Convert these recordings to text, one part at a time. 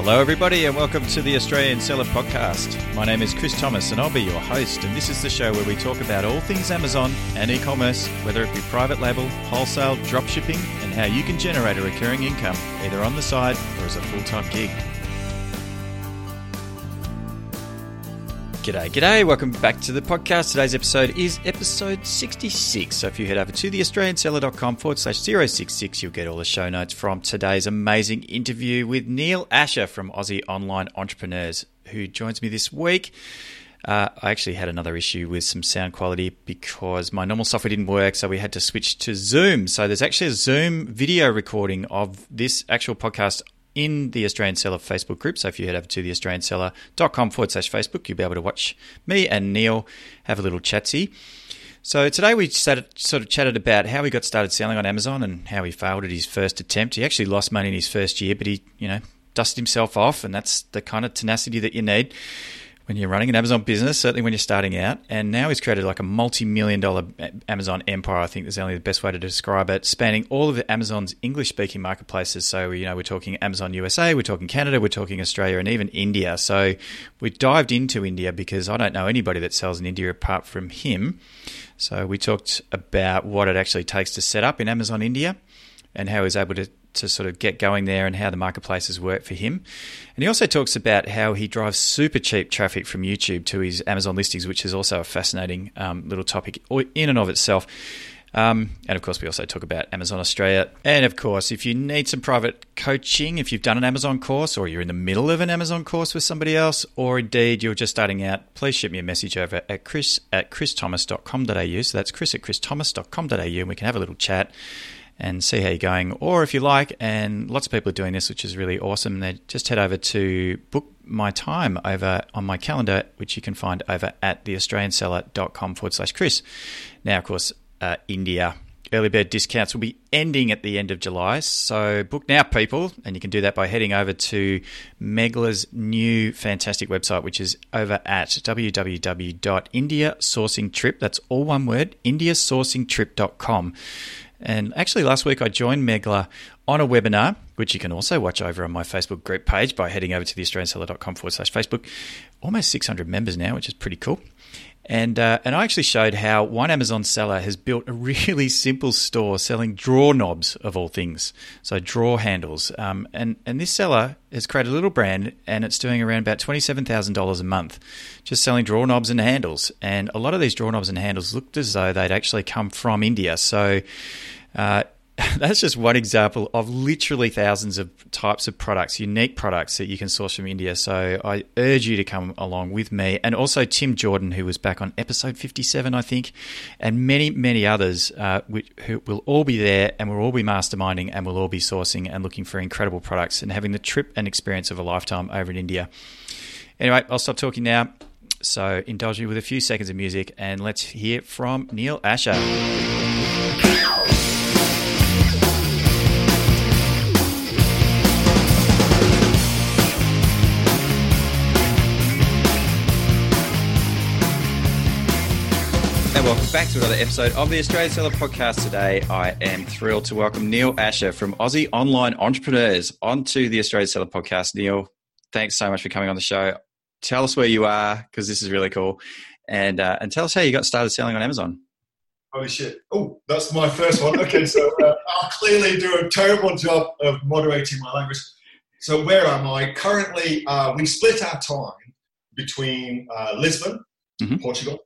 Hello, everybody, and welcome to the Australian Seller Podcast. My name is Chris Thomas, and I'll be your host. And this is the show where we talk about all things Amazon and e commerce, whether it be private label, wholesale, dropshipping, and how you can generate a recurring income either on the side or as a full time gig. G'day, g'day. Welcome back to the podcast. Today's episode is episode 66. So if you head over to theaustralianseller.com forward slash 066, you'll get all the show notes from today's amazing interview with Neil Asher from Aussie Online Entrepreneurs, who joins me this week. Uh, I actually had another issue with some sound quality because my normal software didn't work, so we had to switch to Zoom. So there's actually a Zoom video recording of this actual podcast in the Australian Seller Facebook group. So if you head over to the australianseller.com forward slash Facebook, you'll be able to watch me and Neil have a little chatsy. So today we started, sort of chatted about how he got started selling on Amazon and how he failed at his first attempt. He actually lost money in his first year, but he, you know, dusted himself off, and that's the kind of tenacity that you need when you're running an Amazon business, certainly when you're starting out. And now he's created like a multi million dollar Amazon empire, I think is only the best way to describe it, spanning all of Amazon's English speaking marketplaces. So, you know, we're talking Amazon USA, we're talking Canada, we're talking Australia, and even India. So we dived into India because I don't know anybody that sells in India apart from him. So we talked about what it actually takes to set up in Amazon India and how he's able to to sort of get going there and how the marketplaces work for him. And he also talks about how he drives super cheap traffic from YouTube to his Amazon listings, which is also a fascinating um, little topic in and of itself. Um, and of course, we also talk about Amazon Australia. And of course, if you need some private coaching, if you've done an Amazon course or you're in the middle of an Amazon course with somebody else, or indeed you're just starting out, please shoot me a message over at chris at christhomas.com.au. So that's chris at christhomas.com.au, and we can have a little chat and see how you're going. Or if you like, and lots of people are doing this, which is really awesome, they just head over to book my time over on my calendar, which you can find over at theaustralianseller.com forward slash Chris. Now, of course, uh, India. Early bird discounts will be ending at the end of July. So book now, people. And you can do that by heading over to Megla's new fantastic website, which is over at www.indiasourcingtrip. That's all one word, indiasourcingtrip.com. And actually, last week I joined Megla on a webinar, which you can also watch over on my Facebook group page by heading over to theaustralianseller.com forward slash Facebook. Almost 600 members now, which is pretty cool. And, uh, and I actually showed how one Amazon seller has built a really simple store selling draw knobs of all things, so draw handles. Um, and and this seller has created a little brand, and it's doing around about twenty seven thousand dollars a month, just selling draw knobs and handles. And a lot of these draw knobs and handles looked as though they'd actually come from India. So uh, that's just one example of literally thousands of types of products, unique products that you can source from India. So I urge you to come along with me. And also Tim Jordan, who was back on episode 57, I think, and many, many others uh, who will all be there and we'll all be masterminding and we'll all be sourcing and looking for incredible products and having the trip and experience of a lifetime over in India. Anyway, I'll stop talking now. So indulge me with a few seconds of music and let's hear from Neil Asher. Welcome back to another episode of the Australian Seller Podcast. Today, I am thrilled to welcome Neil Asher from Aussie Online Entrepreneurs onto the Australian Seller Podcast. Neil, thanks so much for coming on the show. Tell us where you are because this is really cool, and uh, and tell us how you got started selling on Amazon. Holy shit! Oh, that's my first one. Okay, so uh, I'll clearly do a terrible job of moderating my language. So where am I currently? Uh, we split our time between uh, Lisbon, mm-hmm. Portugal,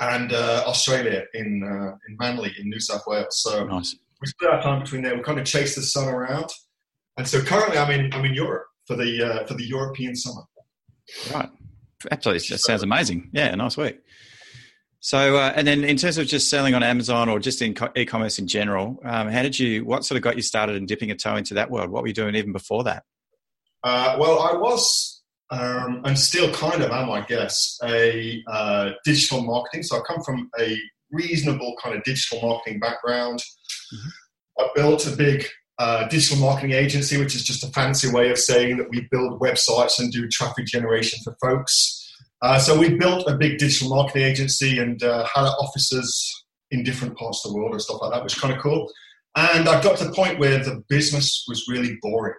and uh, Australia in uh, in Manly in New South Wales. So nice. we split our time between there. We kind of chase the sun around, and so currently I'm in I'm in Europe for the uh, for the European summer. Right, absolutely, that sounds amazing. Yeah, nice week. So, uh, and then in terms of just selling on Amazon or just in e-commerce in general, um, how did you? What sort of got you started and dipping a toe into that world? What were you doing even before that? Uh, well, I was um, and still kind of am, I guess, a uh, digital marketing. So I come from a reasonable kind of digital marketing background. Mm-hmm. I built a big uh, digital marketing agency, which is just a fancy way of saying that we build websites and do traffic generation for folks. Uh, so we built a big digital marketing agency and uh, had offices in different parts of the world and stuff like that, which is kind of cool. And I got to the point where the business was really boring.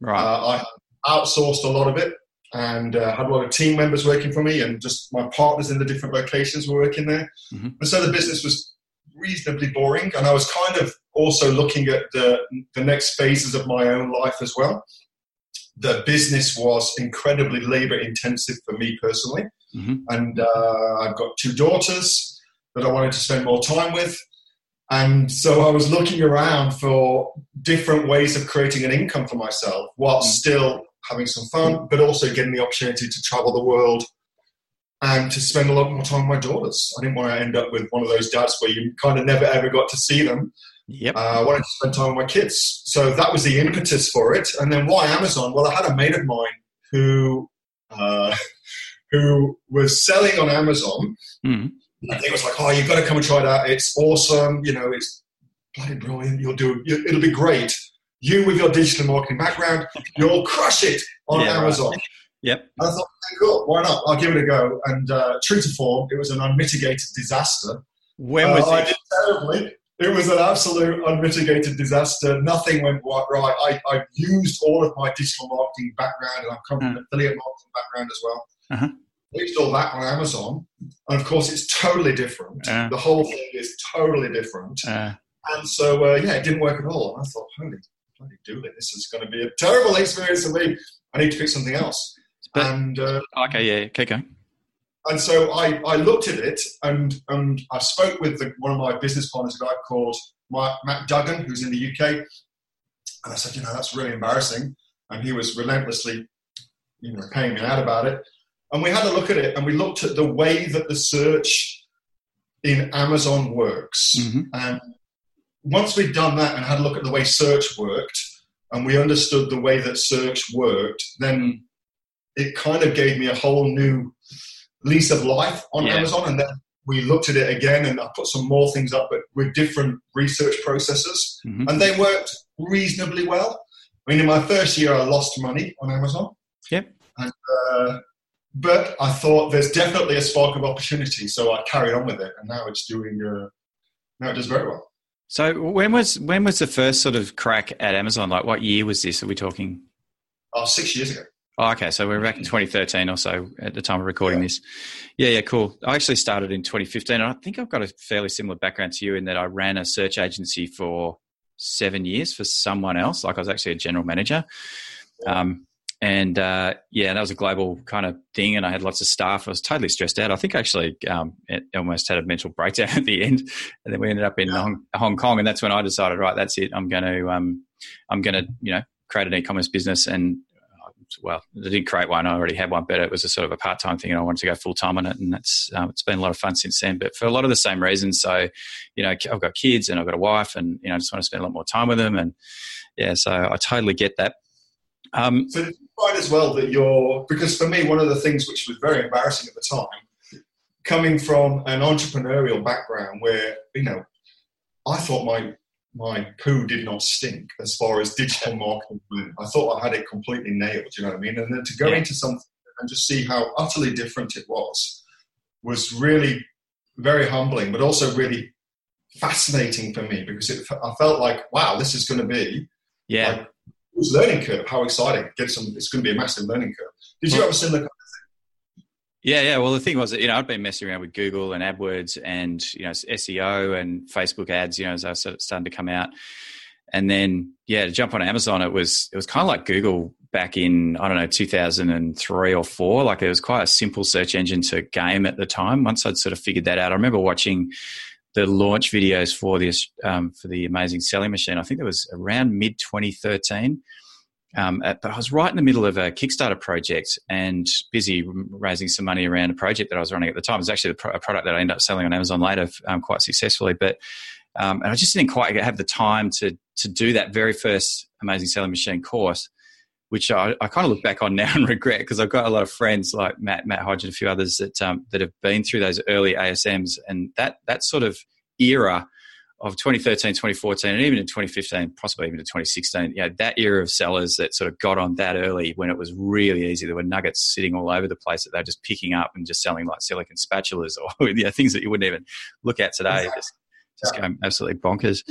Right. Uh, I outsourced a lot of it and uh, had a lot of team members working for me, and just my partners in the different locations were working there. Mm-hmm. And so the business was reasonably boring, and I was kind of also looking at the the next phases of my own life as well. The business was incredibly labor intensive for me personally, mm-hmm. and uh, I've got two daughters that I wanted to spend more time with. And so I was looking around for different ways of creating an income for myself while mm. still having some fun, but also getting the opportunity to travel the world and to spend a lot more time with my daughters. I didn't want to end up with one of those dads where you kind of never ever got to see them. Yep. Uh, I wanted to spend time with my kids. So that was the impetus for it. And then why Amazon? Well, I had a mate of mine who uh, who was selling on Amazon. Mm. And he was like, "Oh, you've got to come and try that. It's awesome. You know, it's bloody brilliant. You'll do. It'll be great." You with your digital marketing background, you'll crush it on yeah, Amazon. Right. Yep. And I thought, cool, why not? I'll give it a go. And uh, true to form, it was an unmitigated disaster. When was uh, it? I did terribly. It was an absolute unmitigated disaster. Nothing went right. I, I used all of my digital marketing background, and I've come from an affiliate marketing background as well. Uh-huh. Used all that on Amazon, and of course, it's totally different. Uh, the whole thing is totally different. Uh, and so, uh, yeah, it didn't work at all. And I thought, holy bloody do it. This is going to be a terrible experience for me. I need to pick something else. But, and uh, okay, yeah, okay, go. And so I, I looked at it and, and I spoke with the, one of my business partners, a guy called Matt Duggan, who's in the UK. And I said, you know, that's really embarrassing. And he was relentlessly, you know, paying me out about it. And we had a look at it and we looked at the way that the search in Amazon works. Mm-hmm. And once we'd done that and had a look at the way search worked, and we understood the way that search worked, then it kind of gave me a whole new lease of life on yeah. Amazon. And then we looked at it again, and I put some more things up, but with different research processes, mm-hmm. and they worked reasonably well. I mean, in my first year, I lost money on Amazon. Yep. And, uh, but I thought there's definitely a spark of opportunity, so I carried on with it, and now it's doing. Uh, now it does very well. So when was when was the first sort of crack at Amazon? Like what year was this? Are we talking? Oh, six years ago. Oh, okay, so we're back in 2013 or so at the time of recording yeah. this. Yeah, yeah, cool. I actually started in 2015, and I think I've got a fairly similar background to you in that I ran a search agency for seven years for someone else. Like I was actually a general manager. Um, and uh, yeah, that was a global kind of thing, and I had lots of staff. I was totally stressed out. I think actually um, almost had a mental breakdown at the end, and then we ended up in Hong, Hong, Kong, and that's when I decided, right, that's it. I'm going to, um, I'm going to, you know, create an e-commerce business, and uh, well, I didn't create one. I already had one, but it was a sort of a part-time thing, and I wanted to go full-time on it, and that's um, it's been a lot of fun since then. But for a lot of the same reasons, so you know, I've got kids and I've got a wife, and you know, I just want to spend a lot more time with them, and yeah, so I totally get that. Um, so find as well that you're because for me one of the things which was very embarrassing at the time, coming from an entrepreneurial background where you know I thought my my poo did not stink as far as digital marketing went. I thought I had it completely nailed. You know what I mean? And then to go yeah. into something and just see how utterly different it was was really very humbling, but also really fascinating for me because it, I felt like, wow, this is going to be yeah. Like was learning curve. How exciting! Get some. It's going to be a massive learning curve. Did you have a similar? Kind of thing? Yeah, yeah. Well, the thing was that you know I'd been messing around with Google and AdWords and you know SEO and Facebook ads. You know, as I was starting to come out, and then yeah, to jump on Amazon, it was it was kind of like Google back in I don't know 2003 or four. Like it was quite a simple search engine to game at the time. Once I'd sort of figured that out, I remember watching the launch videos for this um, for the amazing selling machine. I think it was around mid 2013. Um, but I was right in the middle of a Kickstarter project and busy raising some money around a project that I was running at the time. It was actually a, product that I ended up selling on Amazon later um, quite successfully. But um, and I just didn't quite have the time to to do that very first amazing selling machine course which I, I, kind of look back on now and regret because I've got a lot of friends like Matt, Matt Hodge, and a few others that um, that have been through those early ASMs, and that that sort of era of 2013, 2014, and even in 2015, possibly even to 2016, you know, that era of sellers that sort of got on that early when it was really easy. There were nuggets sitting all over the place that they were just picking up and just selling like silicon spatulas or you know, things that you wouldn't even look at today, just, just going absolutely bonkers.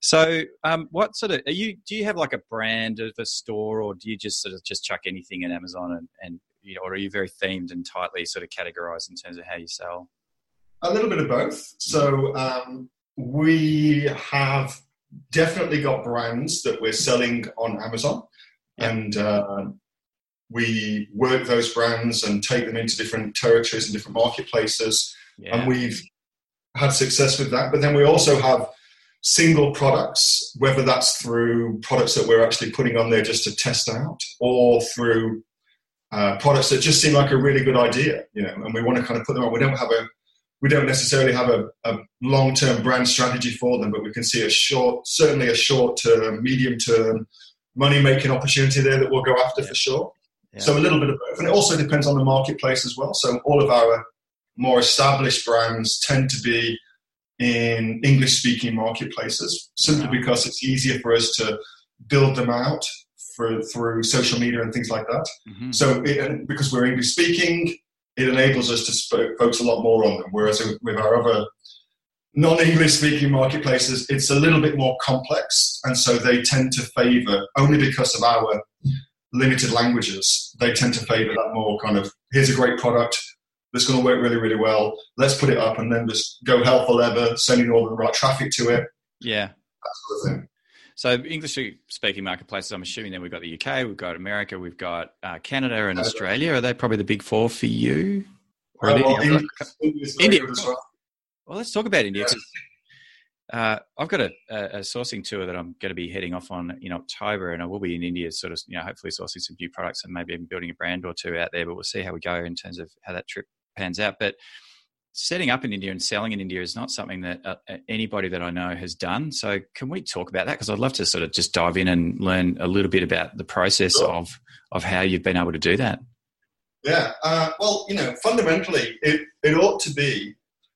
So, um, what sort of are you? Do you have like a brand of a store, or do you just sort of just chuck anything in Amazon, and, and you know, or are you very themed and tightly sort of categorized in terms of how you sell? A little bit of both. So um, we have definitely got brands that we're selling on Amazon, yep. and uh, we work those brands and take them into different territories and different marketplaces, yeah. and we've had success with that. But then we also have single products, whether that's through products that we're actually putting on there just to test out, or through uh, products that just seem like a really good idea, you know, and we want to kind of put them on. We don't have a we don't necessarily have a, a long term brand strategy for them, but we can see a short, certainly a short term, medium term money making opportunity there that we'll go after yeah. for sure. Yeah. So a little bit of both. And it also depends on the marketplace as well. So all of our more established brands tend to be in English speaking marketplaces simply wow. because it's easier for us to build them out for, through social media and things like that. Mm-hmm. So it, because we're English speaking, it enables us to focus a lot more on them. Whereas with our other non-English speaking marketplaces, it's a little bit more complex, and so they tend to favour only because of our limited languages. They tend to favour that more kind of here's a great product that's going to work really really well. Let's put it up and then just go hell for leather, sending all the right traffic to it. Yeah, that sort of thing. So English speaking marketplaces, I'm assuming then we've got the UK, we've got America, we've got uh, Canada and Australia. Are they probably the big four for you? Or uh, well, India. India. Well. well, let's talk about India. Uh, I've got a, a, sourcing tour that I'm going to be heading off on in October, and I will be in India, sort of, you know, hopefully sourcing some new products and maybe even building a brand or two out there. But we'll see how we go in terms of how that trip pans out. But setting up in India and selling in India is not something that uh, anybody that I know has done. So, can we talk about that? Because I'd love to sort of just dive in and learn a little bit about the process sure. of of how you've been able to do that. Yeah, uh, well, you know, fundamentally, it it ought to be,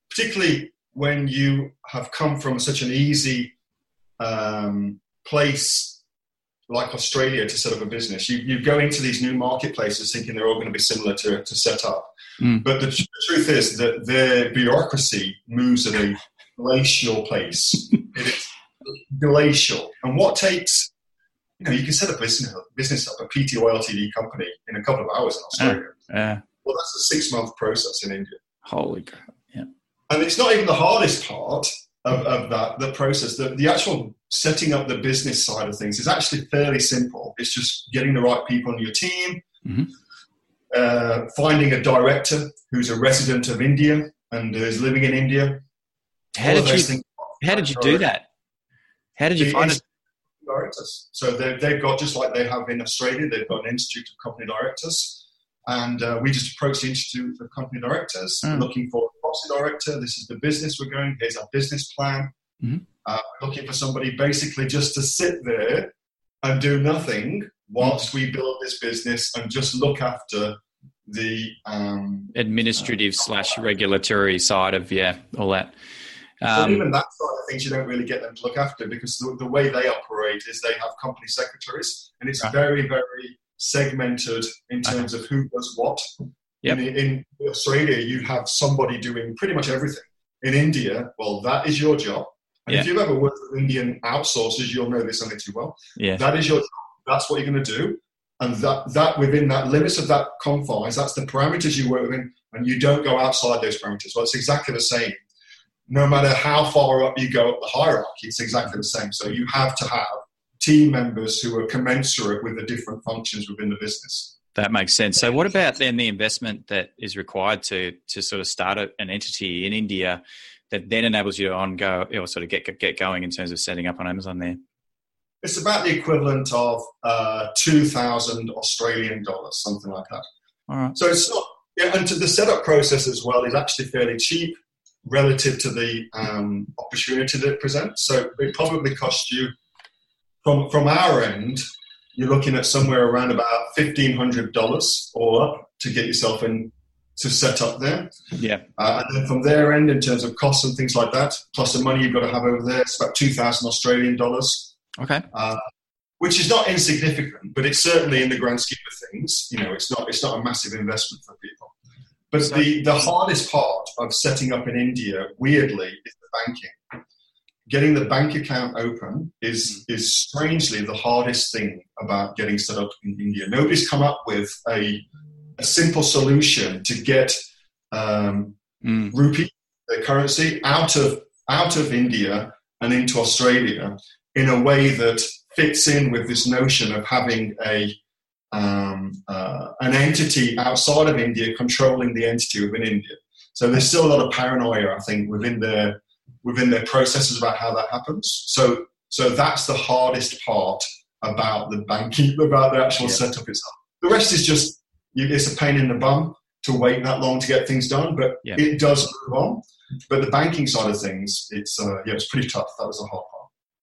particularly when you have come from such an easy um, place like Australia to set up a business. You, you go into these new marketplaces thinking they're all going to be similar to, to set up. Mm. But the, the, truth is that their bureaucracy moves at a glacial pace. it is glacial. And what takes, you know, you can set a business, business up, a PT or LTD company in a couple of hours in Australia. Uh, uh, well, that's a six month process in India. Holy crap. Yeah. And it's not even the hardest part of, of that, the process. The, the actual setting up the business side of things is actually fairly simple. It's just getting the right people on your team, mm-hmm. Uh, finding a director who's a resident of India and is living in India. How did you? How did you do that? How did you find it? Directors. So they've got just like they have in Australia, they've got an institute of company directors, and uh, we just approached the institute of company directors, mm. looking for a policy director. This is the business we're going. Here's our business plan. Mm-hmm. Uh, looking for somebody basically just to sit there and do nothing whilst we build this business and just look after the um, administrative uh, slash regulatory side of yeah all that. Um, even that side of things, you don't really get them to look after because the, the way they operate is they have company secretaries, and it's right. very, very segmented in terms okay. of who does what. Yep. In, in Australia, you have somebody doing pretty much everything. In India, well, that is your job. And yeah. if you've ever worked with Indian outsourcers, you'll know this only too well. Yeah. That is your job. That's what you're going to do. And that, that within that limits of that confines, that's the parameters you work within, and you don't go outside those parameters. Well, it's exactly the same. No matter how far up you go up the hierarchy, it's exactly the same. So you have to have team members who are commensurate with the different functions within the business. That makes sense. So, what about then the investment that is required to to sort of start an entity in India? that then enables you to on go or sort of get get going in terms of setting up on Amazon there? It's about the equivalent of uh, two thousand Australian dollars, something like that. All right. So it's not, yeah, and to the setup process as well is actually fairly cheap relative to the um, opportunity that it presents. So it probably costs you from from our end, you're looking at somewhere around about fifteen hundred dollars all up to get yourself in to set up there. Yeah. Uh, and then from their end, in terms of costs and things like that, plus the money you've got to have over there, it's about 2,000 Australian dollars. Okay. Uh, which is not insignificant, but it's certainly in the grand scheme of things, you know, it's not, it's not a massive investment for people. But the, the hardest part of setting up in India, weirdly, is the banking. getting the bank account open is is strangely the hardest thing about getting set up in India. Nobody's come up with a, a simple solution to get um, mm. rupee, the currency, out of out of India and into Australia in a way that fits in with this notion of having a um, uh, an entity outside of India controlling the entity within India. So there's still a lot of paranoia, I think, within their within their processes about how that happens. So so that's the hardest part about the banking, about the actual yeah. setup itself. The rest is just it's a pain in the bum to wait that long to get things done, but yeah. it does move on. But the banking side of things, it's uh, yeah, it's pretty tough. That was the hard part.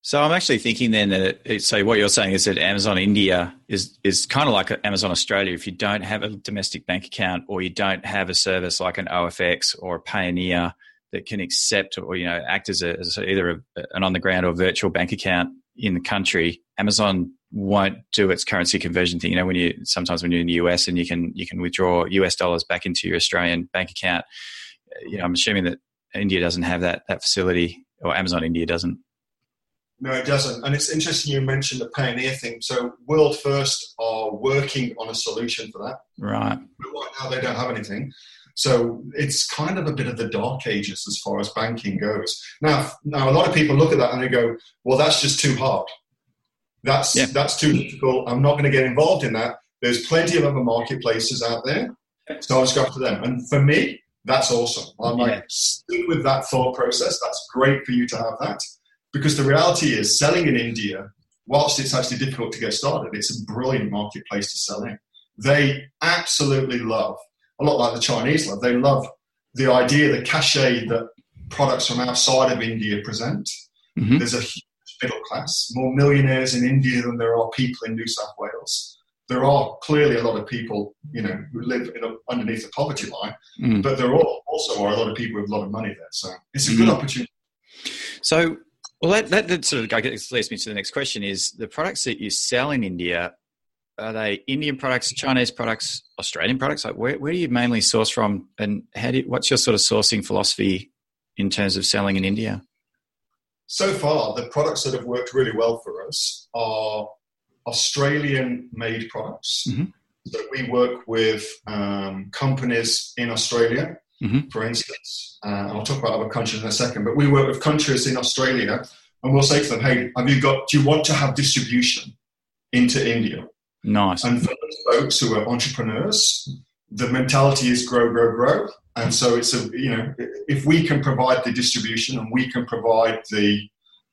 So I'm actually thinking then that it, so what you're saying is that Amazon India is is kind of like Amazon Australia. If you don't have a domestic bank account or you don't have a service like an OFX or a Payoneer that can accept or you know act as, a, as either a, an on the ground or virtual bank account in the country, Amazon won't do its currency conversion thing. You know, when you sometimes when you're in the US and you can you can withdraw US dollars back into your Australian bank account. You know, I'm assuming that India doesn't have that that facility, or Amazon India doesn't. No, it doesn't. And it's interesting you mentioned the Payoneer thing. So World First are working on a solution for that. Right. But right now they don't have anything. So it's kind of a bit of the dark ages as far as banking goes. Now, now a lot of people look at that and they go, "Well, that's just too hard. That's yeah. that's too difficult. I'm not going to get involved in that." There's plenty of other marketplaces out there, so I'll just go after them. And for me, that's awesome. I'm yeah. like, stick with that thought process. That's great for you to have that. Because the reality is, selling in India, whilst it's actually difficult to get started, it's a brilliant marketplace to sell in. They absolutely love, a lot like the Chinese love, they love the idea, the cachet that products from outside of India present. Mm-hmm. There's a huge middle class, more millionaires in India than there are people in New South Wales. There are clearly a lot of people, you know, who live a, underneath the poverty line, mm. but there are also are a lot of people with a lot of money there. So it's a mm-hmm. good opportunity. So well, that, that, that sort of I guess leads me to the next question: is the products that you sell in India are they Indian products, Chinese products, Australian products? Like where, where do you mainly source from, and how do you, what's your sort of sourcing philosophy in terms of selling in India? So far, the products that have worked really well for us are Australian-made products. Mm-hmm. So we work with um, companies in Australia mm-hmm. for instance. Uh, I'll talk about other countries in a second, but we work with countries in Australia and we'll say to them, hey, have you got, do you want to have distribution into India? Nice. And for those folks who are entrepreneurs, the mentality is grow, grow, grow. And so it's a, you know, if we can provide the distribution and we can provide the,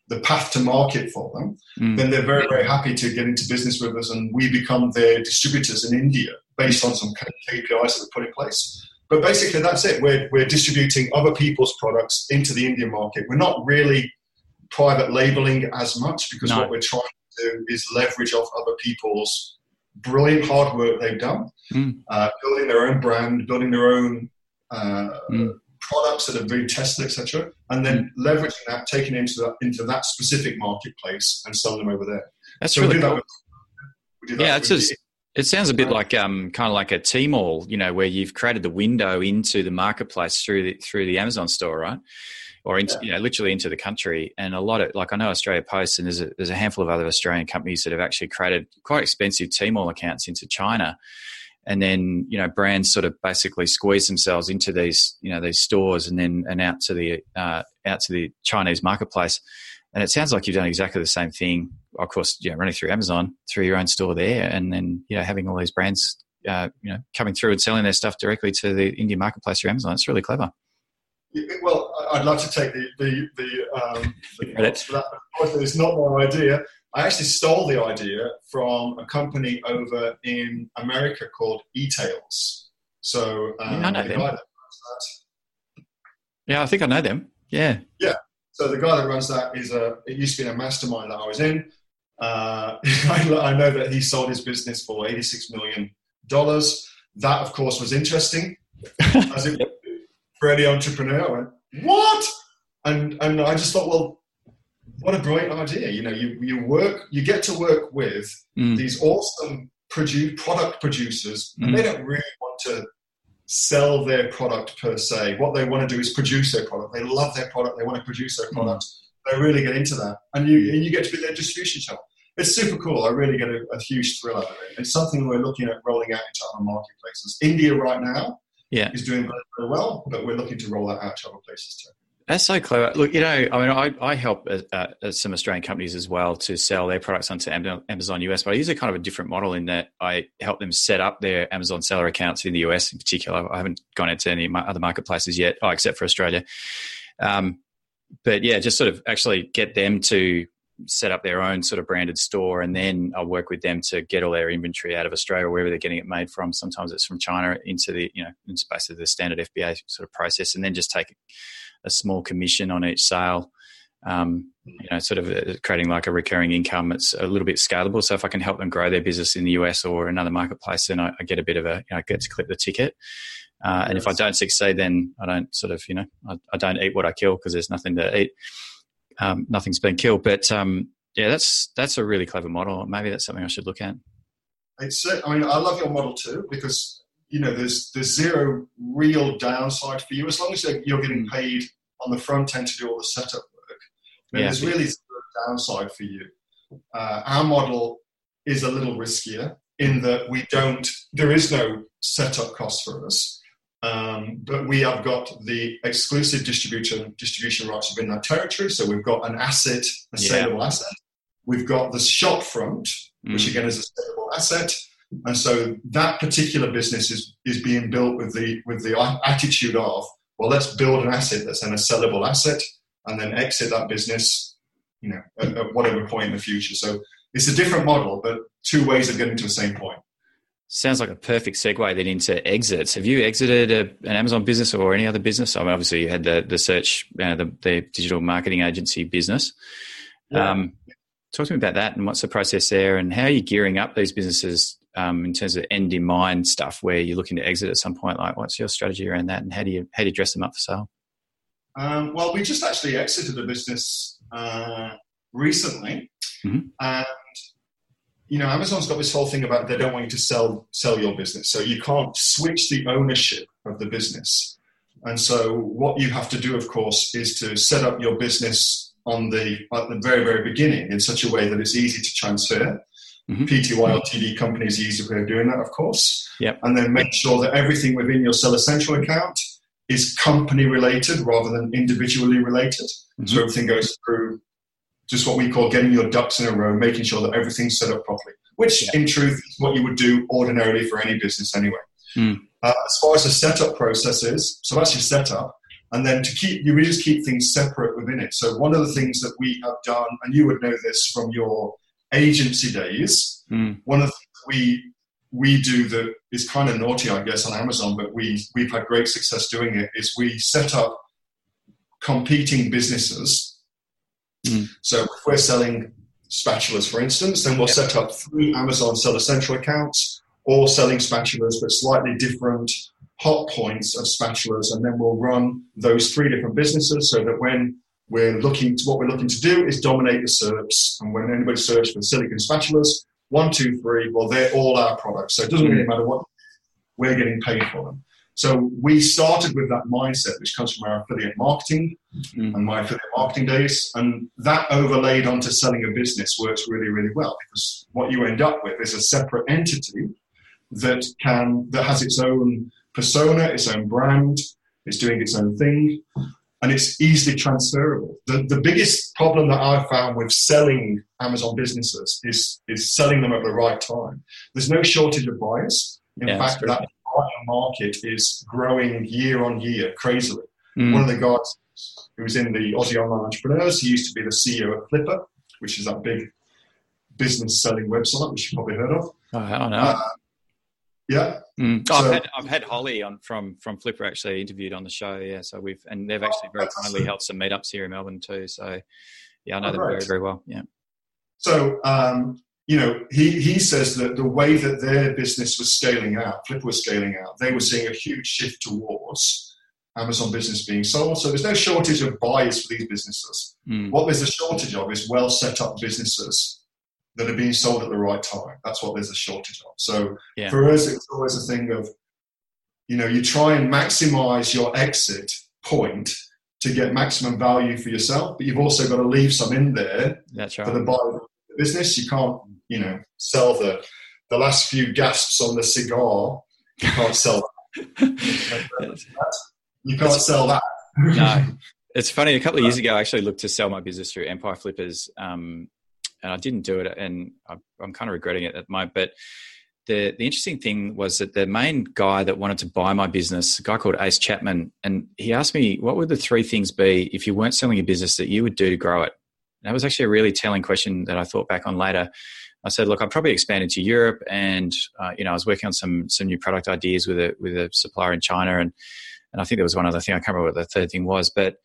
the path to market for them, mm. then they're very, very happy to get into business with us and we become their distributors in India based on some KPIs that we put in place. But basically, that's it. We're, we're distributing other people's products into the Indian market. We're not really private labeling as much because no. what we're trying to do is leverage off other people's brilliant hard work they've done, mm. uh, building their own brand, building their own uh, mm. products that have been tested, etc., and then mm. leveraging that, taking it into that, into that specific marketplace and selling them over there. That's so really cool. That with, yeah, it's just it sounds a bit like um, kind of like a Tmall, you know, where you've created the window into the marketplace through the through the Amazon store, right? Or into, yeah. you know, literally into the country. And a lot of like I know Australia Post, and there's a, there's a handful of other Australian companies that have actually created quite expensive Tmall accounts into China, and then you know brands sort of basically squeeze themselves into these you know these stores and then and out to the uh, out to the Chinese marketplace. And it sounds like you've done exactly the same thing of course, you know, running through Amazon through your own store there, and then you know having all these brands, uh, you know, coming through and selling their stuff directly to the Indian marketplace through Amazon. It's really clever. well, I'd love to take the the, the, um, the credit for that. But it's not my idea. I actually stole the idea from a company over in America called etailz. So um, yeah, I know them. Yeah, I think I know them. Yeah. Yeah. So the guy that runs that is a. It used to be a mastermind that I was in. Uh, I, know that he sold his business for $86 million. That, of course, was interesting. As it, for any entrepreneur, I went, what? And, and I just thought, well, what a brilliant idea. You know, you, you work, you get to work with mm. these awesome produce, product producers, mm. and they don't really want to sell their product per se. What they want to do is produce their product. They love their product. They want to produce their mm. product. Mm they really get into that, and you and you get to be their distribution channel. It's super cool. I really get a, a huge thrill out of it. It's something we're looking at rolling out into other marketplaces. India right now yeah. is doing very, well, but we're looking to roll that out to other places too. That's so clever. Look, you know, I mean, I, I help uh, uh, some Australian companies as well to sell their products onto Amazon US, but I use a kind of a different model in that I help them set up their Amazon seller accounts in the US in particular. I haven't gone into any other marketplaces yet, oh, except for Australia. Um, but yeah, just sort of actually get them to set up their own sort of branded store, and then I'll work with them to get all their inventory out of Australia, wherever they're getting it made from. Sometimes it's from China into the you know into basically the standard FBA sort of process, and then just take a small commission on each sale. Um, you know, sort of uh, creating like a recurring income. It's a little bit scalable. So if I can help them grow their business in the US or another marketplace, then I, I get a bit of a, you know, I get to clip the ticket. Uh, and if I don't succeed, then I don't sort of, you know, I, I don't eat what I kill because there's nothing to eat. Um, nothing's been killed. But um, yeah, that's that's a really clever model. Maybe that's something I should look at. It's. I mean, I love your model too because you know, there's there's zero real downside for you as long as you're getting mm. paid on the front end to do all the setup work. yeah. There's really zero downside for you. Uh, our model is a little riskier in that we don't. There is no setup cost for us, um, but we have got the exclusive distribution distribution rights within that territory. So we've got an asset, a saleable yeah. asset. We've got the shop front, mm. which again is a saleable asset and so that particular business is, is being built with the, with the attitude of, well, let's build an asset that's then a sellable asset and then exit that business, you know, at, at whatever point in the future. So it's a different model, but two ways of getting to the same point. Sounds like a perfect segue then into exits. Have you exited a, an Amazon business or any other business? I mean, obviously you had the the search, uh, the, the digital marketing agency business. Yeah. Um, talk to me about that and what's the process there, and how are you gearing up these businesses um, in terms of end in mind stuff where you're looking to exit at some point? Like, what's your strategy around that, and how do you how do you dress them up for sale? Um, well, we just actually exited a business uh, recently, mm-hmm. and you know, Amazon's got this whole thing about they don't want you to sell sell your business, so you can't switch the ownership of the business. And so, what you have to do, of course, is to set up your business on the at the very very beginning in such a way that it's easy to transfer. Mm-hmm. PTY Ltd company is the easiest way of doing that, of course. Yep. And then make sure that everything within your Seller Central account is company related rather than individually related. Mm-hmm. So everything goes through just what we call getting your ducks in a row, making sure that everything's set up properly, which yep. in truth is what you would do ordinarily for any business anyway. Mm. Uh, as far as the setup process is, so that's your setup. And then to keep, you really just keep things separate within it. So one of the things that we have done, and you would know this from your agency days, mm. one of the things we we do that is kind of naughty, I guess, on Amazon, but we we've had great success doing it. Is we set up competing businesses. Mm. So if we're selling spatulas, for instance, then we'll set up three Amazon Seller Central accounts, all selling spatulas, but slightly different hot points of spatulas, and then we'll run those three different businesses so that when we're looking to what we're looking to do is dominate the SERPs. And when anybody searches for silicon spatulas, one, two, three, well, they're all our products. So it doesn't really matter what we're getting paid for them. So we started with that mindset, which comes from our affiliate marketing mm-hmm. and my affiliate marketing days. And that overlaid onto selling a business works really, really well because what you end up with is a separate entity that can that has its own persona, its own brand, it's doing its own thing and it's easily transferable. The, the biggest problem that I've found with selling Amazon businesses is, is selling them at the right time. There's no shortage of buyers. In yeah, fact, that buyer market is growing year on year crazily. Mm. One of the guys who was in the Aussie Online Entrepreneurs, he used to be the CEO of Flippa, which is that big business selling website, which you've probably heard of. Oh, I don't know. Uh, yeah. Mm. Oh, so, I've, had, I've had Holly on from from Flippa actually interviewed on the show. Yeah, so we've and they've actually very kindly held some meetups here in Melbourne too. So yeah, I know oh, them right. very very well. Yeah. So um, you know, he he says that the way that their business was scaling out, Flippa was scaling out, they were seeing a huge shift towards Amazon business being sold. So there's no shortage of buyers for these businesses. Mm. What there's a shortage of is well set up businesses that are being sold at the right time. That's what there's a shortage of. So yeah. for us, it's always a thing of, you know, you try and maximize your exit point to get maximum value for yourself, but you've also got to leave some in there That's right. for the buyer of the business. You can't, you know, sell the the last few gasps on the cigar. You can't sell that. You can't sell that. no, it's funny. A couple of years ago, I actually looked to sell my business through Empire Flippers, um, and I didn't do it, and I'm, I'm kind of regretting it at the moment. But the the interesting thing was that the main guy that wanted to buy my business, a guy called Ace Chapman, and he asked me what would the three things be if you weren't selling a business that you would do to grow it. And That was actually a really telling question that I thought back on later. I said, look, I'd probably expand to Europe, and uh, you know, I was working on some some new product ideas with a with a supplier in China, and and I think there was one other thing I can't remember what the third thing was, but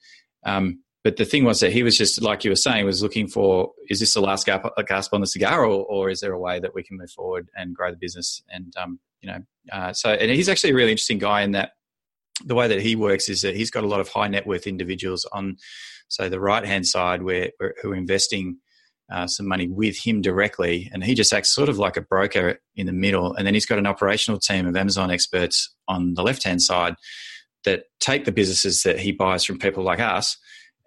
um, but the thing was that he was just like you were saying was looking for is this the last gasp on the cigar, or, or is there a way that we can move forward and grow the business? And um, you know, uh, so and he's actually a really interesting guy in that the way that he works is that he's got a lot of high net worth individuals on so the right hand side where who are investing uh, some money with him directly, and he just acts sort of like a broker in the middle. And then he's got an operational team of Amazon experts on the left hand side that take the businesses that he buys from people like us.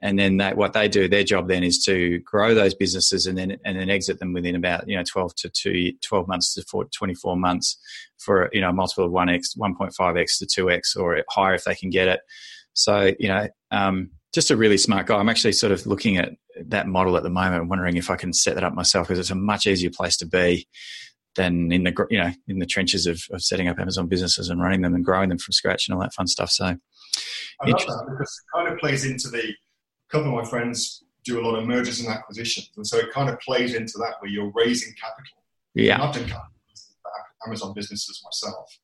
And then that, what they do, their job then is to grow those businesses and then and then exit them within about you know twelve to two, 12 months to four, 24 months for you know a multiple of one x, one point five x to two x or higher if they can get it. So you know, um, just a really smart guy. I'm actually sort of looking at that model at the moment, wondering if I can set that up myself because it's a much easier place to be than in the you know in the trenches of, of setting up Amazon businesses and running them and growing them from scratch and all that fun stuff. So I love that because it kind of plays into the. A couple of my friends do a lot of mergers and acquisitions, and so it kind of plays into that where you're raising capital. Yeah, I've done Amazon businesses myself,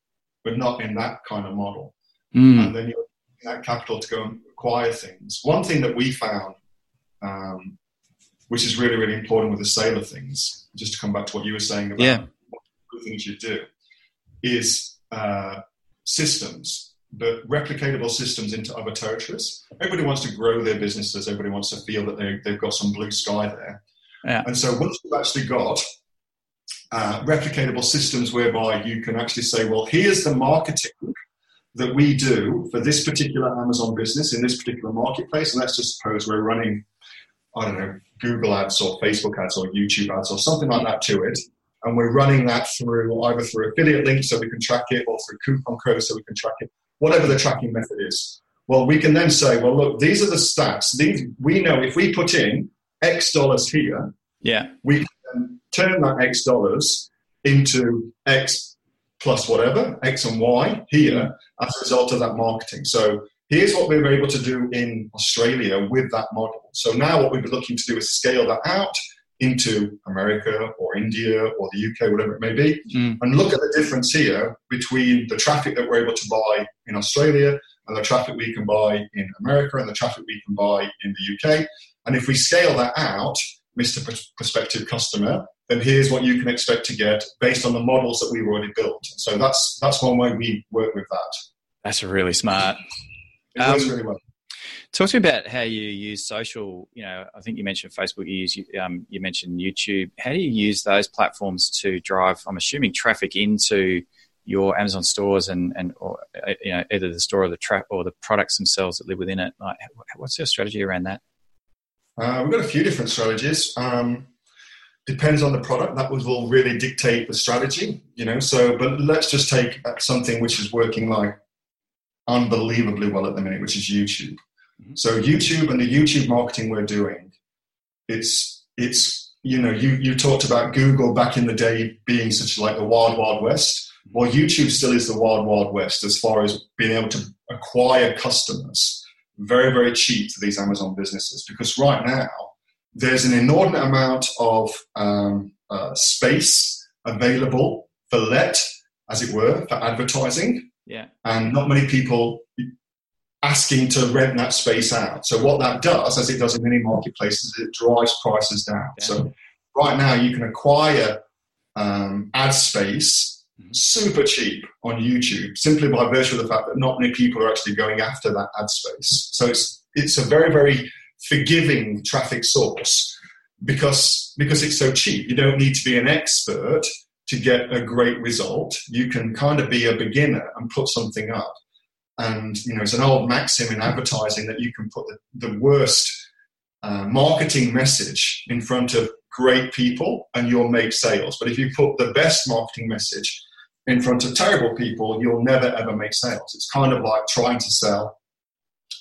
but not in that kind of model. Mm. And then you're that capital to go and acquire things. One thing that we found, um, which is really really important with the sale of things, just to come back to what you were saying about Yeah. what things you do, is uh, systems, but replicatable systems into other territories. Everybody wants to grow their businesses. Everybody wants to feel that they, they've got some blue sky there. Yeah. And so once you've actually got uh, replicatable systems whereby you can actually say, well, here's the marketing that we do for this particular Amazon business in this particular marketplace. And let's just suppose we're running, I don't know, Google ads or Facebook ads or YouTube ads or something like that to it. And we're running that through either through affiliate links so we can track it or through coupon codes so we can track it, whatever the tracking method is. Well, we can then say, well, look, these are the stats. These we know if we put in X dollars here, yeah, we can turn that X dollars into X plus whatever, X and Y here as a result of that marketing. So here's what we were able to do in Australia with that model. So now what we'd be looking to do is scale that out into America or India or the UK, whatever it may be, Mm. and look at the difference here between the traffic that we're able to buy in Australia and the traffic we can buy in America and the traffic we can buy in the UK. And if we scale that out, Mr. Prospective Customer, then here's what you can expect to get based on the models that we've already built. So that's that's one way we work with that. that's really smart. It works Um, really well. Talk to me about how you use social. You know, I think you mentioned Facebook. You use um, you mentioned YouTube. How do you use those platforms to drive? I'm assuming traffic into your Amazon stores and and or uh, you know either the store or the trap or the products themselves that live within it. Like, what's your strategy around that? Uh, we've got a few different strategies. Um, depends on the product. That will really dictate the strategy, you know. So, but let's just take something which is working like unbelievably well at the minute, which is YouTube. Mhm. So, YouTube and the YouTube marketing we're doing, it's it's you know you you talked about Google back in the day being such like the wild wild west. Well, YouTube still is the wild wild west as far as being able to acquire customers very very cheap to these Amazon businesses because right now there's an inordinate amount of um, uh, space available for let, as it were, for advertising, Yeah, and not many people asking to rent that space out. So what that does, as it does in many marketplaces, is it drives prices down. Yeah. So right now you can acquire um, ad space Mhm. super cheap on YouTube simply by virtue of the fact that not many people are actually going after that ad space. So it's it's a very very forgiving traffic source because because it's so cheap. You don't need to be an expert to get a great result. You can kind of be a beginner and put something up. And you know, it's an old maxim in advertising that you can put the, the worst uh, marketing message in front of great people and you'll make sales. But if you put the best marketing message in front of terrible people, you'll never ever make sales. It's kind of like trying to sell,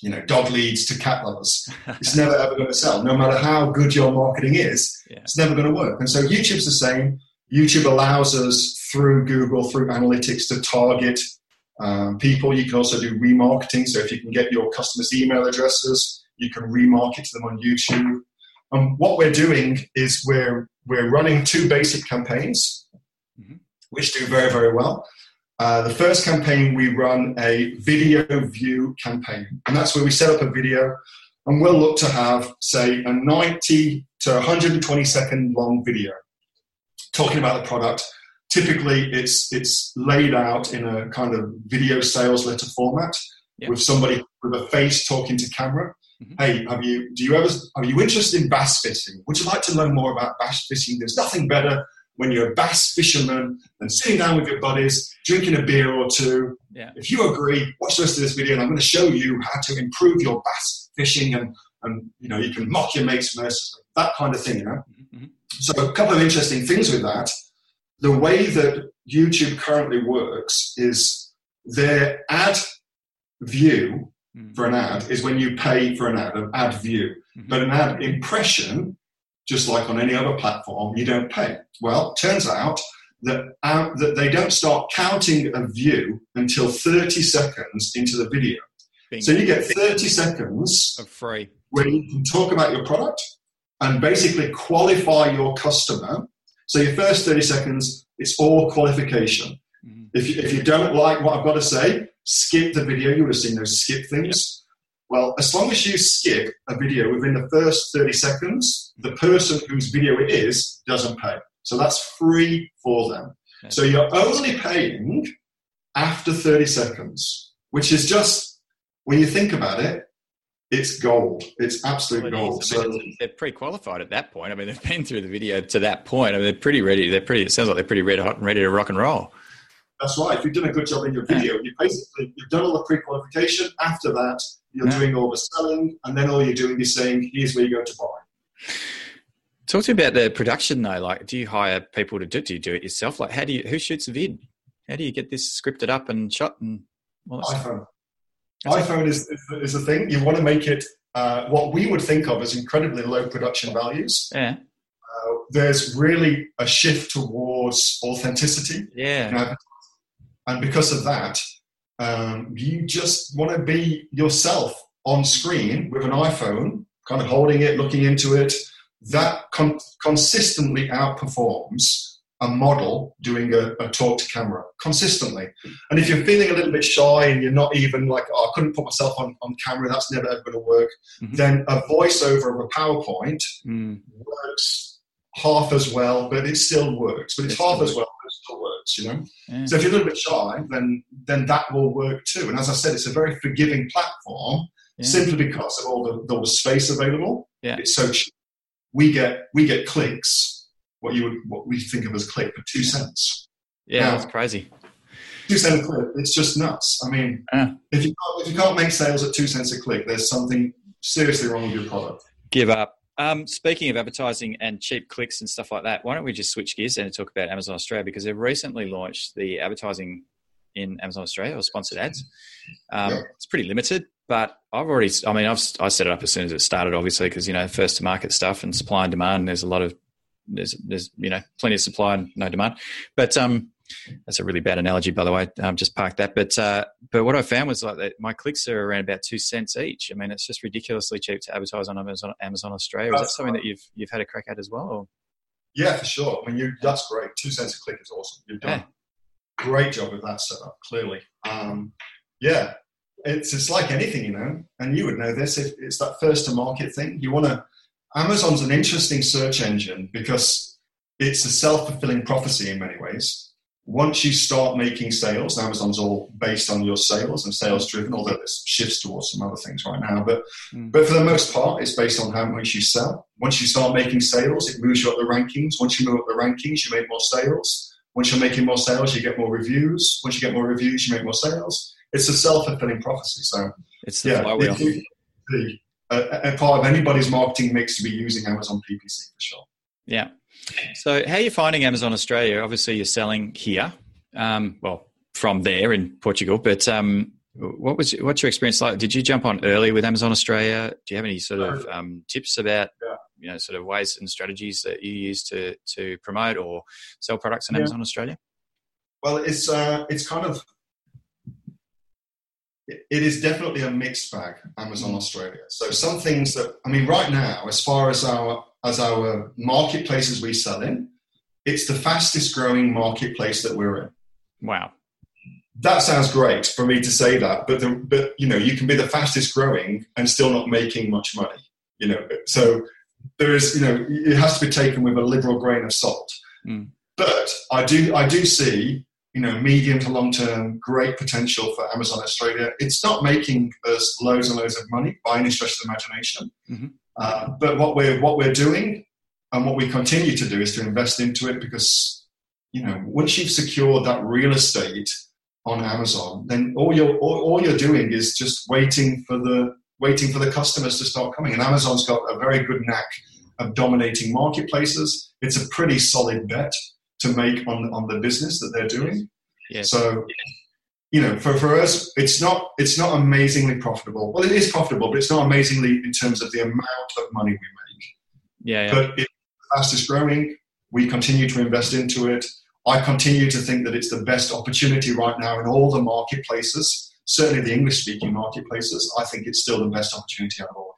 you know, dog leads to cat lovers. It's never ever going to sell. No matter how good your marketing is, yeah. it's never going to work. And so YouTube's the same. YouTube allows us through Google, through analytics to target um, people. You can also do remarketing. So if you can get your customers' email addresses, you can remarket to them on YouTube. And what we're doing is we're we're running two basic campaigns, mm-hmm. which do very very well. Uh, the first campaign we run a video view campaign, and that's where we set up a video, and we'll look to have say a 90 to 120 second long video talking about the product. Typically, it's it's laid out in a kind of video sales letter format yep. with somebody with a face talking to camera. Mm-hmm. Hey, have you do you ever are you interested in bass fishing? Would you like to learn more about bass fishing? There's nothing better when you're a bass fisherman than sitting down with your buddies, drinking a beer or two. Yeah. If you agree, watch the rest of this video, and I'm going to show you how to improve your bass fishing, and and you know you can mock your mates mercilessly, that kind of thing. You know. Mm-hmm. So a couple of interesting things with that. The way that YouTube currently works is their ad view mm. for an ad is when you pay for an ad, an ad view. Mm-hmm. But an ad impression, just like on any other platform, you don't pay. Well, turns out that, uh, that they don't start counting a view until 30 seconds into the video. so you get 30 seconds of free where you can talk about your product and basically qualify your customer. So your first 30 seconds, it's all qualification. Mm-hmm. If, you, if you don't like what I've got to say, skip the video. You would have seen those skip things. Well, as long as you skip a video within the first 30 seconds, the person whose video it is doesn't pay. So that's free for them. So you're only paying after 30 seconds, which is just, when you think about it, it's gold. It's absolute well, it gold. So they're pre-qualified at that point. I mean, they've been through the video to that point. I mean, they're pretty ready. They're pretty. It sounds like they're pretty red hot and ready to rock and roll. That's right. If you've done a good job in your video, you basically you've done all the pre-qualification. After that, you're yeah. doing all the selling, and then all you're doing is saying, "Here's where you go to buy." Talk to me about the production though. Like, do you hire people to do? Do you do it yourself? Like, how do you? Who shoots a vid? How do you get this scripted up and shot and all that iPhone. Stuff? iPhone is, is, a thing. You want to make it uh, what we would think of as incredibly low production values. Yeah. Uh, there's really a shift towards authenticity. Yeah. And because of that, um, you just want to be yourself on screen with an iPhone, kind of holding it, looking into it. That con- consistently outperforms a model doing a, a, talk to camera consistently. And if you're feeling a little bit shy and you're not even like, oh, I couldn't put myself on, on camera, that's never ever going to work, mm-hmm. then a voiceover of a PowerPoint mm. works half as well, but it still works. But it's, half as well, but it still works, you know? Yeah. So if you're a little bit shy, then, then that will work too. And as I said, it's a very forgiving platform yeah. simply because of all the, space available. Yeah. It's so cheap. We get, we get clicks what you would what we think of as click for two cents. Yeah, now, that's crazy. Two cent a click, it's just nuts. I mean, if you can't, if you can't make sales at two cents a click, there's something seriously wrong with your product. Give up. Um, speaking of advertising and cheap clicks and stuff like that, why don't we just switch gears and talk about Amazon Australia because they've recently launched the advertising in Amazon Australia or sponsored ads. Um, yeah. It's pretty limited, but I've already. I mean, I've I set it up as soon as it started, obviously, because you know first to market stuff and supply and demand. There's a lot of there's there's you know plenty of supply and no demand. But um, that's a really bad analogy, by the way. Um, just park that. But uh, but what I found was like that my clicks are around about two cents each. I mean, it's just ridiculously cheap to advertise on Amazon, Amazon Australia. Is that something that you've you've had a crack at as well? Or? Yeah, for sure. I mean, you that's great. Two cents a click is awesome. You've done yeah. great job with that setup. Clearly, um, yeah. It's it's like anything, you know, and you would know this. If it's that first to market thing, you want to Amazon's an interesting search engine because it's a self fulfilling prophecy in many ways. Once you start making sales, Amazon's all based on your sales and sales driven, although there's shifts towards some other things right now. But, mm. but for the most part, it's based on how much you sell. Once you start making sales, it moves you up the rankings. Once you move up the rankings, you make more sales. Once you're making more sales, you get more reviews. Once you get more reviews, you make more sales. it's a self fulfilling prophecy. So it's the yeah, flywheel. the, a, a part of anybody's marketing mix to be using Amazon PPC for sure. Yeah. So how are you finding Amazon Australia? Obviously, you're selling here. Um, well, from there in Portugal, but um, what was what's your experience like? Did you jump on early with Amazon Australia? Do you have any sort of um, tips about yeah. you know sort of ways and strategies that you use to to promote or sell products on yeah. Amazon Australia? Well, it's uh, it's kind of it is definitely a mixed bag, Amazon mm. Australia. So some things that I mean, right now, as far as our as our marketplaces we sell in, it's the fastest growing marketplace that we're in. Wow. That sounds great for me to say that, but the, but you know, you can be the fastest growing and still not making much money. You know, so there is, you know, it has to be taken with a liberal grain of salt. Mm. But I do I do see you know, medium to long term, great potential for Amazon Australia. It's not making us loads and loads of money by any stretch of the imagination. Mm-hmm. Uh, but what we're what we're doing and what we continue to do is to invest into it because you know once you've secured that real estate on Amazon, then all you're all, all you're doing is just waiting for the waiting for the customers to start coming. And Amazon's got a very good knack of dominating marketplaces. It's a pretty solid bet to make on on the business that they're doing. Yes. So, you know, for, for us, it's not it's not amazingly profitable. Well, it is profitable, but it's not amazingly in terms of the amount of money we make. Yeah. yeah. But it's the fastest growing. We continue to invest into it. I continue to think that it's the best opportunity right now in all the marketplaces, certainly the English speaking marketplaces. I think it's still the best opportunity out of all.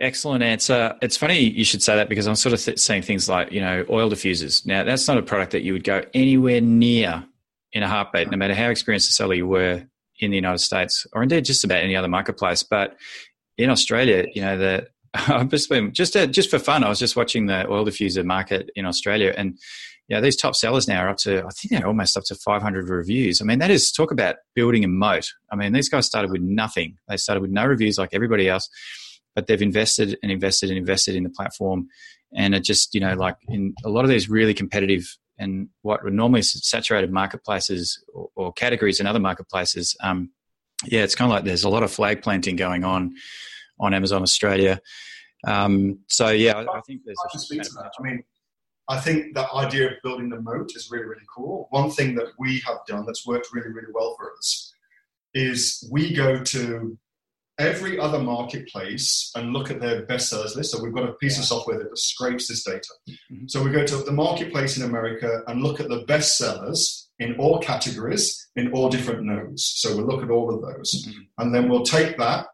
Excellent answer. It's funny you should say that because I'm sort of th- saying things like, you know, oil diffusers. Now, that's not a product that you would go anywhere near in a heartbeat, no matter how experienced a seller you were in the United States or indeed just about any other marketplace. But in Australia, you know, the I've just been just to, just for fun. I was just watching the oil diffuser market in Australia, and you know, these top sellers now are up to I think they're almost up to 500 reviews. I mean, that is talk about building a moat. I mean, these guys started with nothing. They started with no reviews like everybody else but they've invested and invested and invested in the platform. And it just, you know, like in a lot of these really competitive and what were normally saturated marketplaces or, or categories in other marketplaces, um, yeah, it's kind of like there's a lot of flag planting going on on Amazon Australia. Um, so yeah, I, I think there's. I, speak to that. I mean, I think the idea of building the moat is really really cool. One thing that we have done that's worked really really well for us is we go to every other marketplace and look at their bestsellers list. So we've got a piece yeah. of software that scrapes this data. Mm-hmm. So we go to the marketplace in America and look at the bestsellers in all categories in all different nodes. So we'll look at all of those. Mm-hmm. And then we'll take that,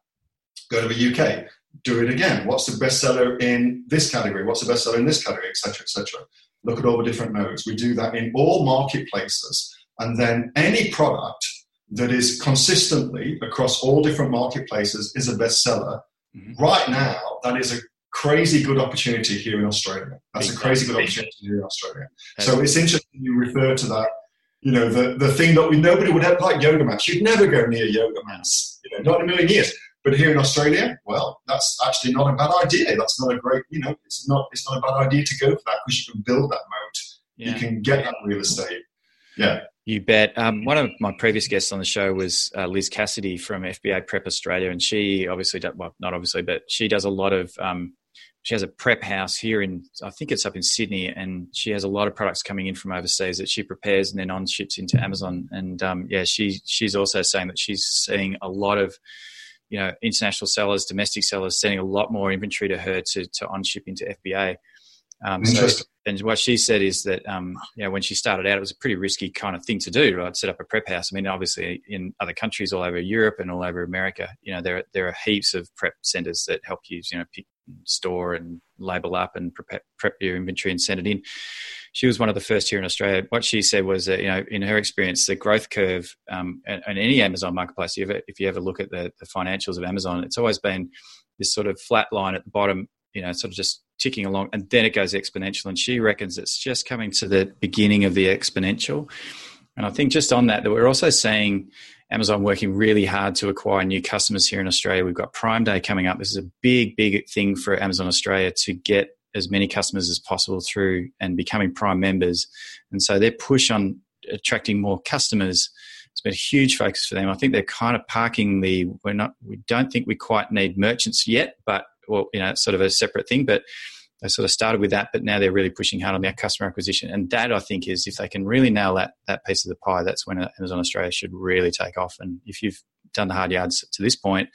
go to the UK, do it again. What's the bestseller in this category? What's the bestseller in this category, etc., etc. Look at all the different nodes. We do that in all marketplaces. And then any product that is consistently across all different marketplaces is a bestseller. Mm-hmm. Right now, that is a crazy good opportunity here in Australia. That's exactly. a crazy good opportunity here in Australia. So it's interesting you refer to that. You know, the, the thing that we nobody would have like yoga mats. You'd never go near yoga mats. You know, not in a million years. But here in Australia, well, that's actually not a bad idea. That's not a great, you know, it's not it's not a bad idea to go for that because you can build that moat. Yeah. You can get that real estate. Yeah. You bet. Um, one of my previous guests on the show was uh, Liz Cassidy from FBA Prep Australia, and she obviously, does, well, not obviously, but she does a lot of. Um, she has a prep house here in, I think it's up in Sydney, and she has a lot of products coming in from overseas that she prepares and then on ships into Amazon. And um, yeah, she she's also saying that she's seeing a lot of, you know, international sellers, domestic sellers sending a lot more inventory to her to to on ship into FBA. Um, so, and what she said is that, um, you know, when she started out, it was a pretty risky kind of thing to do, right? Set up a prep house. I mean, obviously, in other countries all over Europe and all over America, you know, there there are heaps of prep centers that help you, you know, pick, store and label up and prep, prep your inventory and send it in. She was one of the first here in Australia. What she said was that, you know, in her experience, the growth curve um, and, and, any Amazon marketplace, if you, ever, if you ever look at the, the financials of Amazon, it's always been this sort of flat line at the bottom you know, sort of just ticking along, and then it goes exponential. And she reckons it's just coming to the beginning of the exponential. And I think just on that, that we're also seeing Amazon working really hard to acquire new customers here in Australia. We've got Prime Day coming up. This is a big, big thing for Amazon Australia to get as many customers as possible through and becoming Prime members. And so their push on attracting more customers it's been a huge focus for them. I think they're kind of parking the we're not we don't think we quite need merchants yet, but well, you know, sort of a separate thing, but they sort of started with that, but now they're really pushing hard on their customer acquisition. And that I think is if they can really nail that that piece of the pie, that's when Amazon Australia should really take off. And if you've done the hard yards to this point,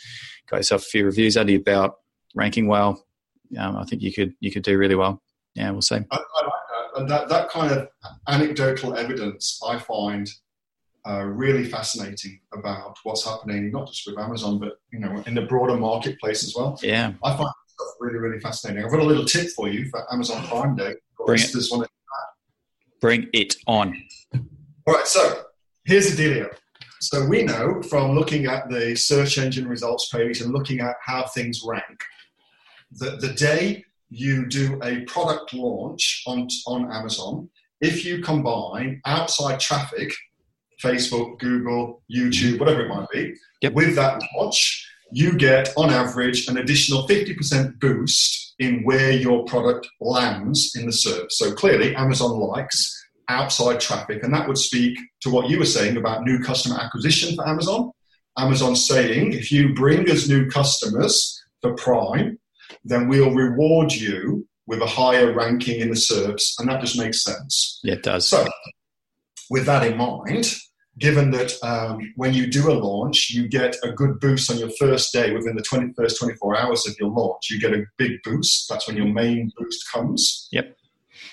got yourself a few reviews under your belt, ranking well, um, I think you could you could do really well. Yeah, we'll see. I, I like that. And that, that kind of anecdotal evidence I find uh, really fascinating about what's happening, not just with Amazon, but you know, in the broader marketplace as well. Yeah, I find stuff really, really fascinating. I've got a little tip for you for Amazon Prime Day. Bring it. One Bring it on. All right, so here's the dealio. So we know from looking at the search engine results page and looking at how things rank that the day you do a product launch on, on Amazon, if you combine outside traffic, Facebook, Google, YouTube, whatever it might be, yep. with that launch, you get on average an additional 50% boost in where your product lands in the search. So clearly, Amazon likes outside traffic, and that would speak to what you were saying about new customer acquisition for Amazon. Amazon saying if you bring us new customers for Prime, then we'll reward you with a higher ranking in the SERPs, and that just makes sense. Yeah, it does. So, with that in mind, given that um, when you do a launch, you get a good boost on your first day within the 20, first 24 hours of your launch, you get a big boost. That's when your main boost comes. Yep.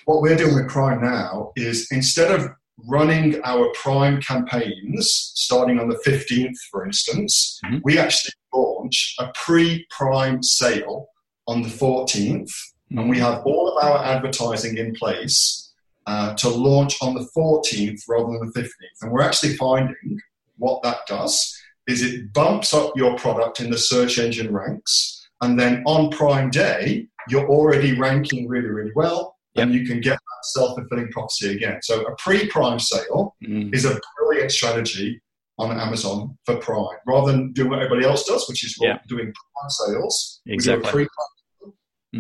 What we're doing with Prime now is instead of running our Prime campaigns starting on the 15th, for instance, mm-hmm. we actually launch a pre Prime sale on the 14th, mm-hmm. and we have all of our advertising in place uh, to launch on the 14th rather than the 15th. And we're actually finding what that does is it bumps up your product in the search engine ranks, and then on Prime Day, you're already ranking really, really well, yep. and you can get that self fulfilling prophecy again. So, a pre Prime sale mm. is a brilliant strategy on Amazon for Prime rather than doing what everybody else does, which is doing Prime sales. Exactly. We do a pre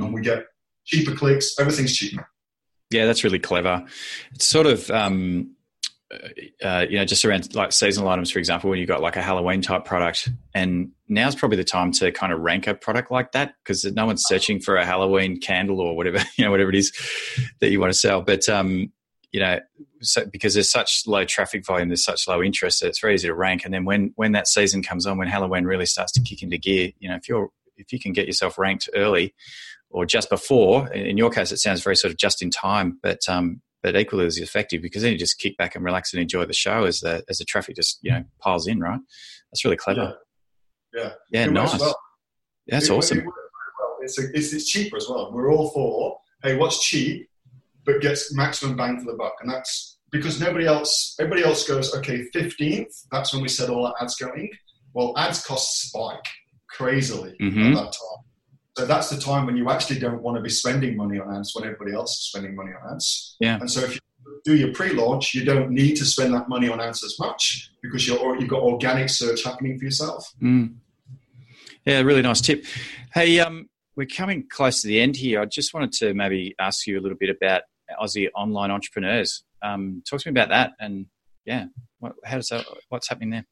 mm. and we get cheaper clicks. Everything's cheaper. Yeah, that's really clever. It's sort of um, uh, you know just around like seasonal items, for example, when you've got like a Halloween type product, and now's probably the time to kind of rank a product like that because no one's searching for a Halloween candle or whatever you know whatever it is that you want to sell. But um, you know, so, because there's such low traffic volume, there's such low interest, it's very easy to rank. And then when when that season comes on, when Halloween really starts to kick into gear, you know, if you're if you can get yourself ranked early or just before. In your case, it sounds very sort of just in time, but um, but equally as effective because then you just kick back and relax and enjoy the show as the as the traffic just you know piles in. Right, that's really clever. Yeah, yeah, yeah nice. Well. Yeah, that's it, awesome. It well. it's, a, it's, it's cheaper as well. We're all for hey, what's cheap but gets maximum bang for the buck, and that's because nobody else. Everybody else goes okay. Fifteenth, that's when we said all our ads going. Well, ads cost spike crazily mm-hmm. at that time. So that's the time when you actually don't want to be spending money on ads when everybody else is spending money on ads. Yeah. And so if you do your pre-launch, you don't need to spend that money on ads as much because you're you've got organic search happening for yourself. Mm. Yeah, really nice tip. Hey, um, we're coming close to the end here. I just wanted to maybe ask you a little bit about Aussie online entrepreneurs. Um, talk to me about that, and yeah, what, how does that, what's happening there?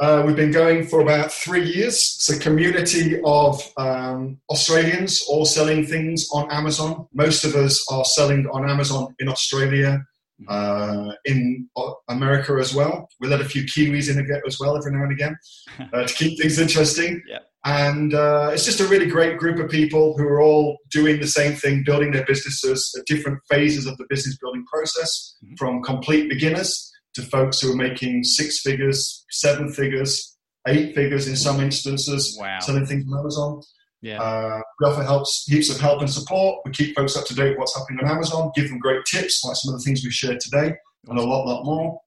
Uh, we've been going for about three years. It's a community of um, Australians all selling things on Amazon. Most of us are selling on Amazon in Australia, uh, in America as well. We let a few Kiwis in as well every now and again uh, to keep things interesting. Yeah. And uh, it's just a really great group of people who are all doing the same thing, building their businesses at different phases of the business building process, mm-hmm. from complete beginners to folks who are making six figures, seven figures, eight figures in some instances, wow. selling things on Amazon. Yeah. Uh, we offer helps, heaps of help and support. We keep folks up to date with what's happening on Amazon, give them great tips like some of the things we've shared today, and a lot, lot more.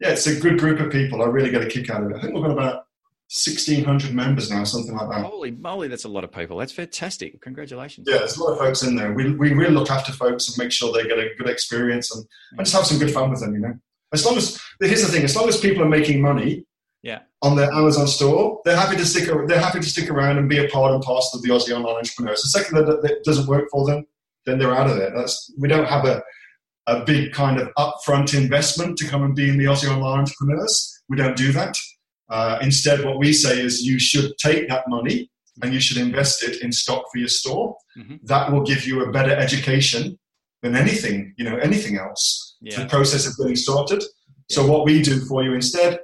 Yeah, it's a good group of people. I really get a kick out of it. I think we've got about 1,600 members now, something like that. Holy moly, that's a lot of people. That's fantastic. Congratulations. Yeah, there's a lot of folks in there. We, we really look after folks and make sure they get a good experience and, and just have some good fun with them, you know. As long as here's the thing, as long as people are making money, yeah. on their Amazon store, they're happy to stick. They're happy to stick around and be a part and parcel of the Aussie online entrepreneurs. The second that, that doesn't work for them, then they're out of there. That's we don't have a a big kind of upfront investment to come and be in the Aussie online entrepreneurs. We don't do that. Uh, instead, what we say is you should take that money and you should invest it in stock for your store. Mm-hmm. That will give you a better education than anything, you know, anything else. Yeah. The process of getting started. So what we do for you instead,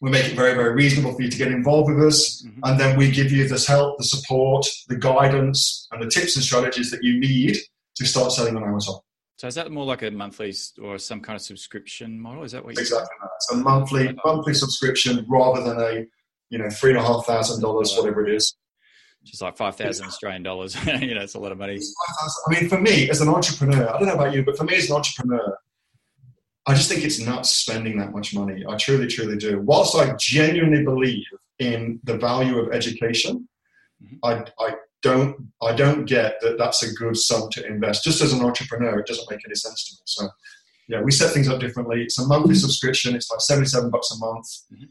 we make it very, very reasonable for you to get involved with us, mm-hmm. and then we give you this help, the support, the guidance, and the tips and strategies that you need to start selling on Amazon. So is that more like a monthly or some kind of subscription model? Is that what you exactly that? It's a monthly monthly subscription rather than a you know three and a half thousand dollars, whatever it is. Just like five thousand Australian dollars. you know, it's a lot of money. I mean, for me as an entrepreneur, I don't know about you, but for me as an entrepreneur, I just think it's nuts spending that much money. I truly, truly do. Whilst I genuinely believe in the value of education, mm-hmm. I, I don't I don't get that that's a good sum to invest. Just as an entrepreneur, it doesn't make any sense to me. So yeah, we set things up differently. It's a monthly subscription. It's like seventy seven bucks a month. Mm-hmm.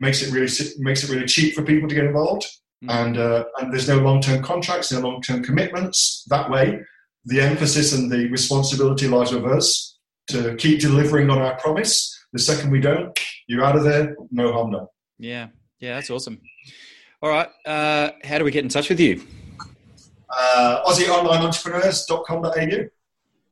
Makes it really makes it really cheap for people to get involved. Mm-hmm. And uh, and there's no long term contracts, no long term commitments. That way, the emphasis and the responsibility lies with us to keep delivering on our promise. The second we don't, you're out of there. No harm done. Yeah, yeah, that's awesome. All right. Uh, how do we get in touch with you? Uh, AussieOnlineEntrepreneurs.com.au.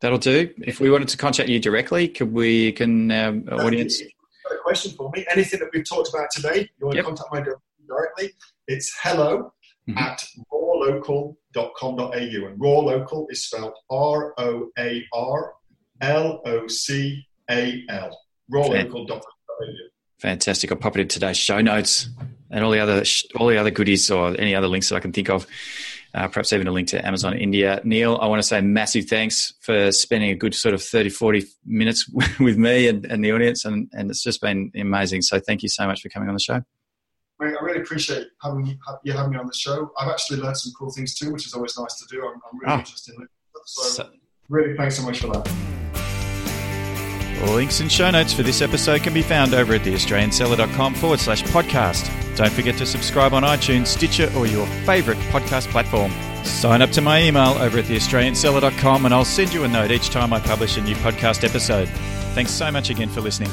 That'll do. If we wanted to contact you directly, could we? Can um, audience? Got a question for me? Anything that we've talked about today, you want yep. to contact me directly? It's hello mm-hmm. at roarlocal.com.au, and roar local is spelled R O A R L O C A L. Roarlocal.com.au. Fantastic. I'll pop it in today's show notes and all the other all the other goodies or any other links that I can think of. Uh, perhaps even a link to Amazon India. Neil, I want to say massive thanks for spending a good sort of 30, 40 minutes with me and, and the audience, and, and it's just been amazing. So thank you so much for coming on the show. Mate, I really appreciate having you having me on the show. I've actually learned some cool things too, which is always nice to do. I'm, I'm really oh. interested in it. So, so, really, thanks so much for that. All links and show notes for this episode can be found over at theaustralianseller.com forward slash podcast. Don't forget to subscribe on iTunes, Stitcher, or your favourite podcast platform. Sign up to my email over at theaustralianseller.com and I'll send you a note each time I publish a new podcast episode. Thanks so much again for listening.